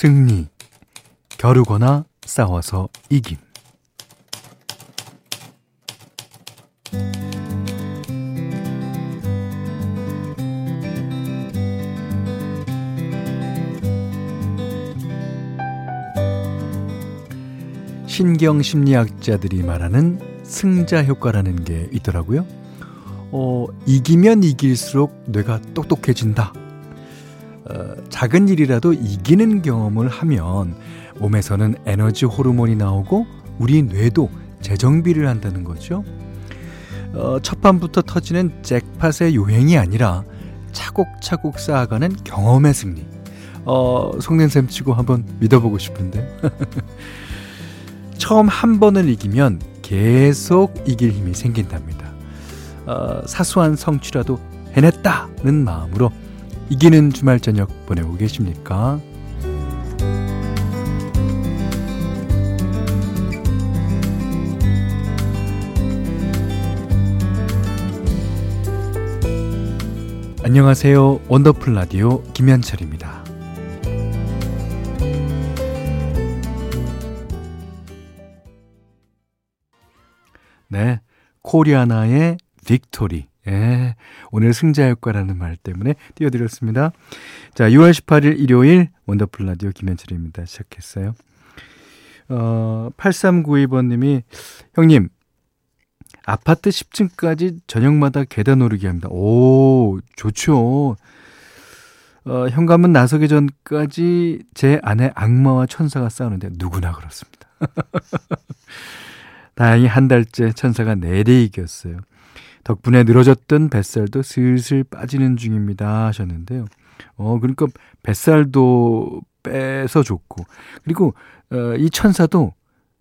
승리. 겨루거나 싸워서 이김. 신경 심리학자들이 말하는 승자 효과라는 게 있더라고요. 어, 이기면 이길수록 뇌가 똑똑해진다. 어, 작은 일이라도 이기는 경험을 하면 몸에서는 에너지 호르몬이 나오고 우리 뇌도 재정비를 한다는 거죠. 어, 첫 판부터 터지는 잭팟의 요행이 아니라 차곡차곡 쌓아가는 경험의 승리. 어, 속낸셈 치고 한번 믿어보고 싶은데. 처음 한 번을 이기면 계속 이길 힘이 생긴답니다. 어, 사소한 성취라도 해냈다는 마음으로 이기는 주말 저녁 보내고 계십니까? 안녕하세요. 원더풀 라디오 김현철입니다. 네. 코리아나의 Victory. 예. 오늘 승자효과라는 말 때문에 띄워드렸습니다. 자, 6월 18일 일요일 Wonderful 라디오 김현철입니다. 시작했어요. 어, 8392번님이, 형님, 아파트 10층까지 저녁마다 계단 오르기 합니다. 오, 좋죠. 어, 현관문 나서기 전까지 제 안에 악마와 천사가 싸우는데 누구나 그렇습니다. 다행히 한 달째 천사가 내리 이겼어요. 덕분에 늘어졌던 뱃살도 슬슬 빠지는 중입니다 하셨는데요. 어, 그러니까 뱃살도 빼서 좋고 그리고 어, 이 천사도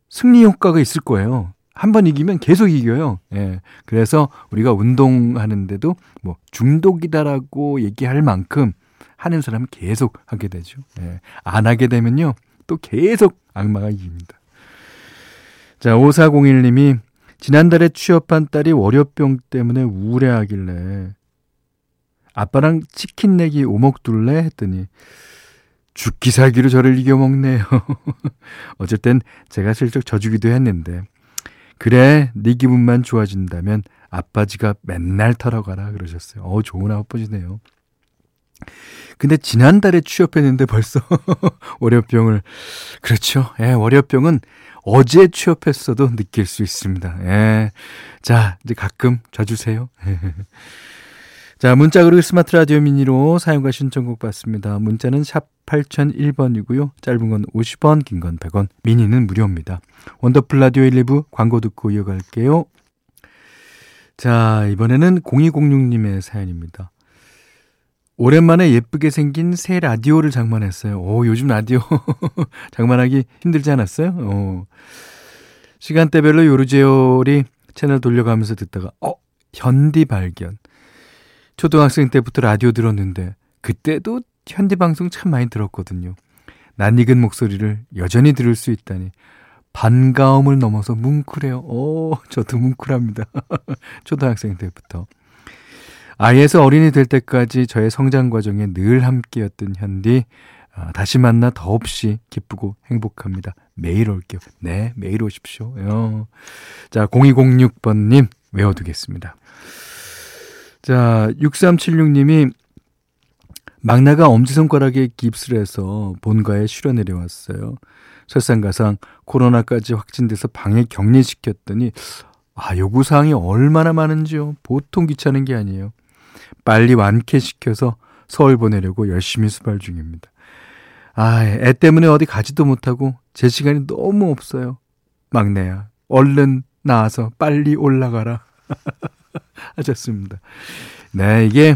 승리 효과가 있을 거예요. 한 번 이기면 계속 이겨요. 예. 그래서 우리가 운동하는데도 뭐 중독이다라고 얘기할 만큼 하는 사람은 계속 하게 되죠. 예. 안 하게 되면요. 또 계속 악마가 이깁니다. 자, 5401님이 지난달에 취업한 딸이 월요병 때문에 우울해하길래 아빠랑 치킨 내기 오목 둘래 했더니 죽기 살기로 저를 이겨먹네요. 땐 제가 슬쩍 져주기도 했는데 그래 네 기분만 좋아진다면 아빠 지갑 맨날 털어가라 그러셨어요. 어 좋은 아버지네요. 근데 지난달에 취업했는데 벌써 월요병을 그렇죠. 예, 월요병은 어제 취업했어도 느낄 수 있습니다. 예. 자, 이제 가끔 져주세요. 자, 문자 그리고 스마트 라디오 미니로 사연과 신청곡 받습니다. 문자는 샵 8001번이고요. 짧은 건 50원, 긴 건 100원, 미니는 무료입니다. Wonderful 라디오 1, 2부 광고 듣고 이어갈게요. 자, 이번에는 0206님의 사연입니다. 오랜만에 예쁘게 생긴 새 라디오를 장만했어요. 오, 요즘 라디오 장만하기 힘들지 않았어요? 어. 시간대별로 요르제올이 채널 돌려가면서 듣다가, 어, 현디 발견. 초등학생 때부터 라디오 들었는데, 그때도 현디 방송 참 많이 들었거든요. 낯익은 목소리를 여전히 들을 수 있다니. 반가움을 넘어서 뭉클해요. 오, 저도 뭉클합니다. 초등학생 때부터. 아이에서 어린이 될 때까지 저의 성장 과정에 늘 함께였던 현디 어, 다시 만나 더없이 기쁘고 행복합니다. 매일 올게요. 네, 매일 오십시오. 어. 자, 0206번님 외워두겠습니다. 자, 6376님이 막내가 엄지손가락에 깁스를 해서 본가에 쉬러 내려왔어요. 설상가상 코로나까지 확진돼서 방에 격리시켰더니 아, 요구사항이 얼마나 많은지요. 보통 귀찮은 게 아니에요. 빨리 완쾌시켜서 서울 보내려고 열심히 수발 중입니다. 아, 애 때문에 어디 가지도 못하고 제 시간이 너무 없어요. 막내야, 얼른 나와서 빨리 올라가라. 하셨습니다. 네, 이게,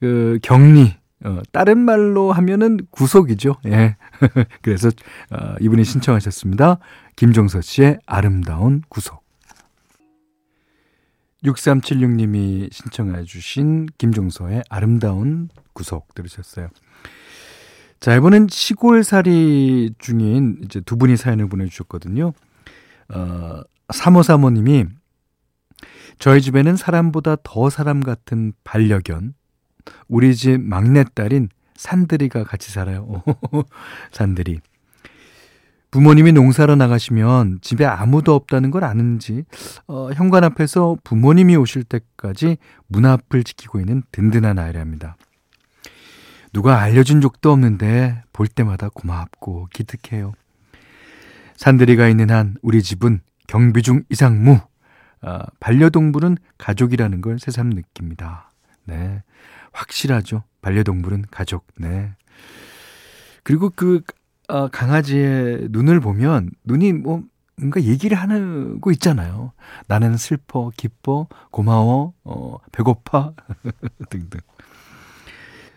그, 격리, 어, 다른 말로 하면은 구속이죠. 예. 그래서, 어, 이분이 신청하셨습니다. 김종서 씨의 아름다운 구속. 6376님이 신청해 주신 김종서의 아름다운 구속 들으셨어요. 자, 이번엔 시골살이 중인 이제 두 분이 사연을 보내주셨거든요. 어, 3535님이 저희 집에는 사람보다 더 사람 같은 반려견, 우리 집 막내딸인 산들이가 같이 살아요. 산들이. 부모님이 농사로 나가시면 집에 아무도 없다는 걸 아는지 어, 현관 앞에서 부모님이 오실 때까지 문 앞을 지키고 있는 든든한 아이랍니다. 누가 알려준 적도 없는데 볼 때마다 고맙고 기특해요. 산들이가 있는 한 우리 집은 경비중 이상무. 아, 반려동물은 가족이라는 걸 새삼 느낍니다. 네. 확실하죠. 반려동물은 가족. 네. 그리고 그 어, 강아지의 눈을 보면 눈이 뭐 뭔가 얘기를 하고 있잖아요. 나는 슬퍼, 기뻐, 고마워, 어, 배고파 등등.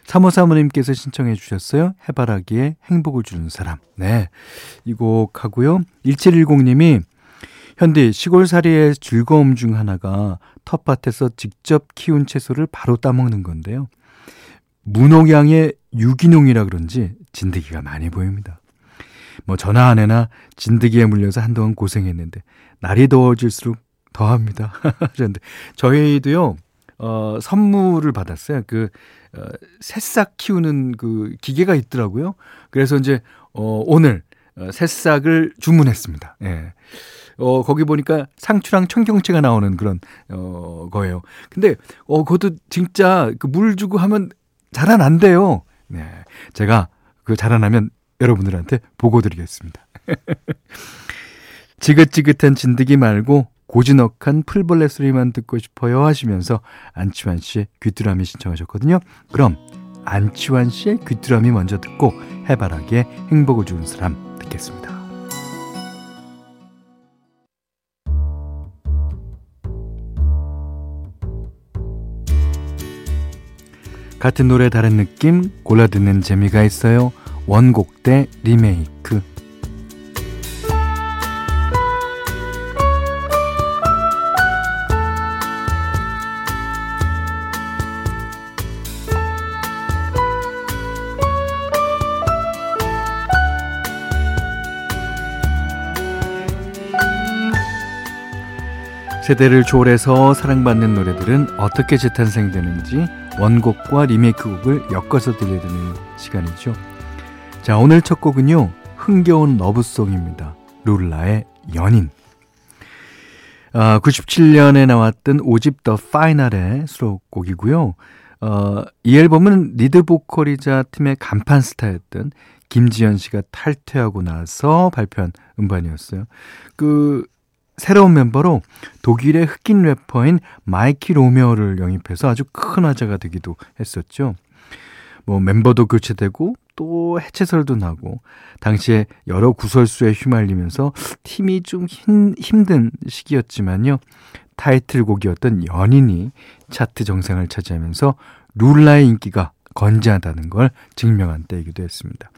3호 사모님께서 신청해 주셨어요. 해바라기에 행복을 주는 사람. 네. 이 곡 하고요. 1710님이 현디 시골살이의 즐거움 중 하나가 텃밭에서 직접 키운 채소를 바로 따먹는 건데요. 무농양의 유기농이라 그런지 진드기가 많이 보입니다. 뭐 전화 안 해나 진드기에 물려서 한동안 고생했는데 날이 더워질수록 더합니다. 그런데 저희도요 어 선물을 받았어요. 그 어, 새싹 키우는 그 기계가 있더라고요. 그래서 이제 어 오늘 어, 새싹을 주문했습니다. 예. 어, 거기 보니까 상추랑 청경채가 나오는 그런, 어, 거예요. 근데, 어, 그것도 진짜 그 물 주고 하면 자라난대요. 네. 제가 그 자라나면 여러분들한테 보고 드리겠습니다. 지긋지긋한 진드기 말고 고즈넉한 풀벌레 소리만 듣고 싶어요 하시면서 안치환 씨의 귀뚜라미 신청하셨거든요. 그럼 안치환 씨의 귀뚜라미 먼저 듣고 해바라기에 행복을 주는 사람 듣겠습니다. 같은 노래 다른 느낌 골라 듣는 재미가 있어요. 원곡 대 리메이크. 세대를 초월해서 사랑받는 노래들은 어떻게 재탄생되는지 원곡과 리메이크 곡을 엮어서 들려드리는 시간이죠. 자, 오늘 첫 곡은요. 흥겨운 러브송입니다. 룰라의 연인. 아, 97년에 나왔던 5집 The Final의 수록곡이고요. 어, 이 앨범은 리드 보컬이자 팀의 간판 스타였던 김지현 씨가 탈퇴하고 나서 발표한 음반이었어요. 그 새로운 멤버로 독일의 흑인 래퍼인 마이키 로메오를 영입해서 아주 큰 화제가 되기도 했었죠. 뭐 멤버도 교체되고 또 해체설도 나고 당시에 여러 구설수에 휘말리면서 팀이 좀 힘, 힘든 시기였지만요. 타이틀곡이었던 연인이 차트 정상을 차지하면서 룰라의 인기가 건재하다는 걸 증명한 때이기도 했습니다.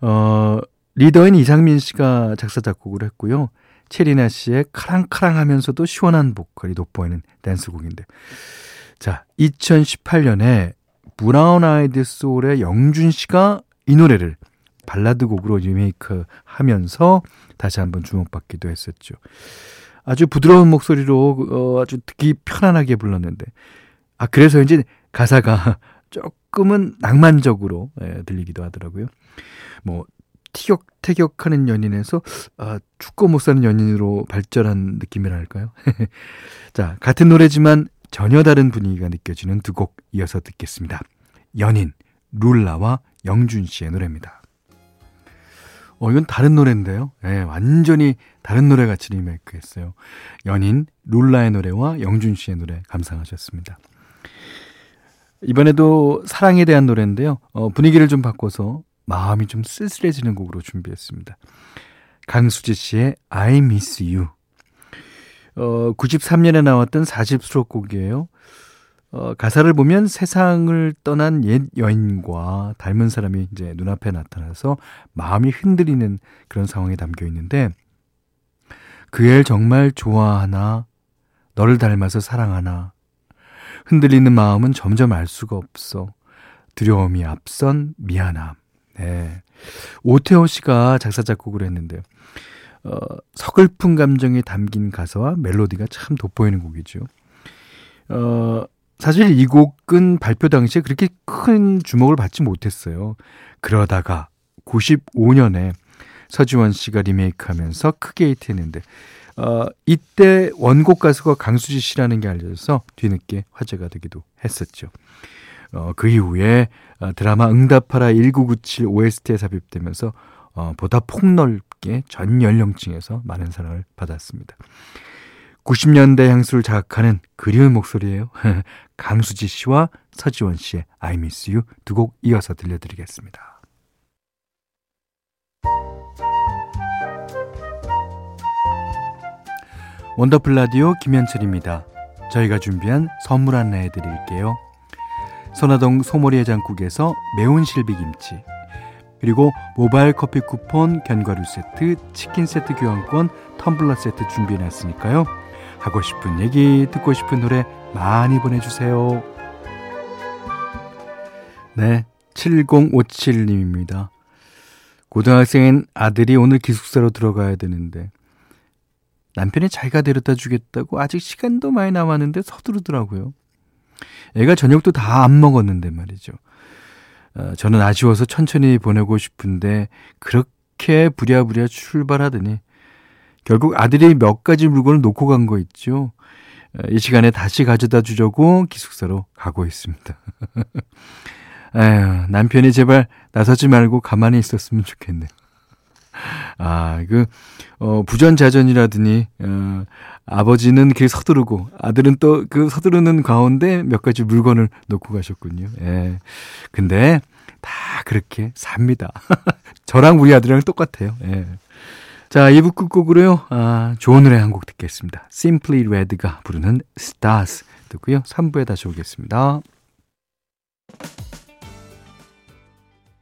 어, 리더인 이상민 씨가 작사 작곡을 했고요. 채리나 씨의 카랑카랑하면서도 시원한 보컬이 돋보이는 댄스곡인데. 자, 2018년에 브라운 아이드 소울의 영준 씨가 이 노래를 발라드 곡으로 리메이크 하면서 다시 한번 주목받기도 했었죠. 아주 부드러운 목소리로 어, 아주 듣기 편안하게 불렀는데 아 그래서 이제 가사가 조금은 낭만적으로 예, 들리기도 하더라고요. 뭐 티격태격하는 연인에서 아, 죽고 못 사는 연인으로 발전한 느낌이랄까요? 자, 같은 노래지만 전혀 다른 분위기가 느껴지는 두 곡 이어서 듣겠습니다. 연인, 룰라와 영준 씨의 노래입니다. 어, 이건 다른 노래인데요. 네, 완전히 다른 노래 같이 리메이크 했어요. 연인, 룰라의 노래와 영준 씨의 노래 감상하셨습니다. 이번에도 사랑에 대한 노래인데요. 어, 분위기를 좀 바꿔서 마음이 좀 쓸쓸해지는 곡으로 준비했습니다. 강수지 씨의 I Miss You. 어, 93년에 나왔던 4집 수록 곡이에요. 어, 가사를 보면 세상을 떠난 옛 여인과 닮은 사람이 이제 눈앞에 나타나서 마음이 흔들리는 그런 상황에 담겨 있는데 그 애를 정말 좋아하나 너를 닮아서 사랑하나 흔들리는 마음은 점점 알 수가 없어 두려움이 앞선 미안함 네. 오태호 씨가 작사 작곡을 했는데요. 어, 서글픈 감정이 담긴 가사와 멜로디가 참 돋보이는 곡이죠. 어, 사실 이 곡은 발표 당시에 그렇게 큰 주목을 받지 못했어요. 그러다가 95년에 서지원 씨가 리메이크하면서 크게 히트했는데 어, 이때 원곡 가수가 강수지 씨라는 게 알려져서 뒤늦게 화제가 되기도 했었죠. 어, 그 이후에 어, 드라마 응답하라 1997 OST에 삽입되면서 어, 보다 폭넓게 전 연령층에서 많은 사랑을 받았습니다. 90년대 향수를 자극하는 그리운 목소리예요. 강수지 씨와 서지원 씨의 I Miss You 두 곡 이어서 들려드리겠습니다. 원더풀 라디오 김현철입니다. 저희가 준비한 선물 안내해 드릴게요. 선화동 소머리 해장국에서 매운 실비김치 그리고 모바일 커피 쿠폰, 견과류 세트, 치킨 세트 교환권, 텀블러 세트 준비해 놨으니까요. 하고 싶은 얘기, 듣고 싶은 노래 많이 보내주세요. 네, 7057님입니다. 고등학생인 아들이 오늘 기숙사로 들어가야 되는데 남편이 자기가 데려다 주겠다고 아직 시간도 많이 남았는데 서두르더라고요. 애가 저녁도 다 안 먹었는데 말이죠. 어, 저는 아쉬워서 천천히 보내고 싶은데 그렇게 부랴부랴 출발하더니 결국 아들이 몇 가지 물건을 놓고 간 거 있죠. 어, 이 시간에 다시 가져다 주려고 기숙사로 가고 있습니다. 에휴, 남편이 제발 나서지 말고 가만히 있었으면 좋겠네요. 아, 그, 어, 부전자전이라더니, 어, 아버지는 그 서두르고, 아들은 또 그 서두르는 가운데 몇 가지 물건을 놓고 가셨군요. 예. 근데, 다 그렇게 삽니다. 저랑 우리 아들이랑 똑같아요. 예. 자, 2부 끝곡으로요, 아, 좋은 노래 한 곡 듣겠습니다. Simply Red가 부르는 Stars 듣고요. 3부에 다시 오겠습니다.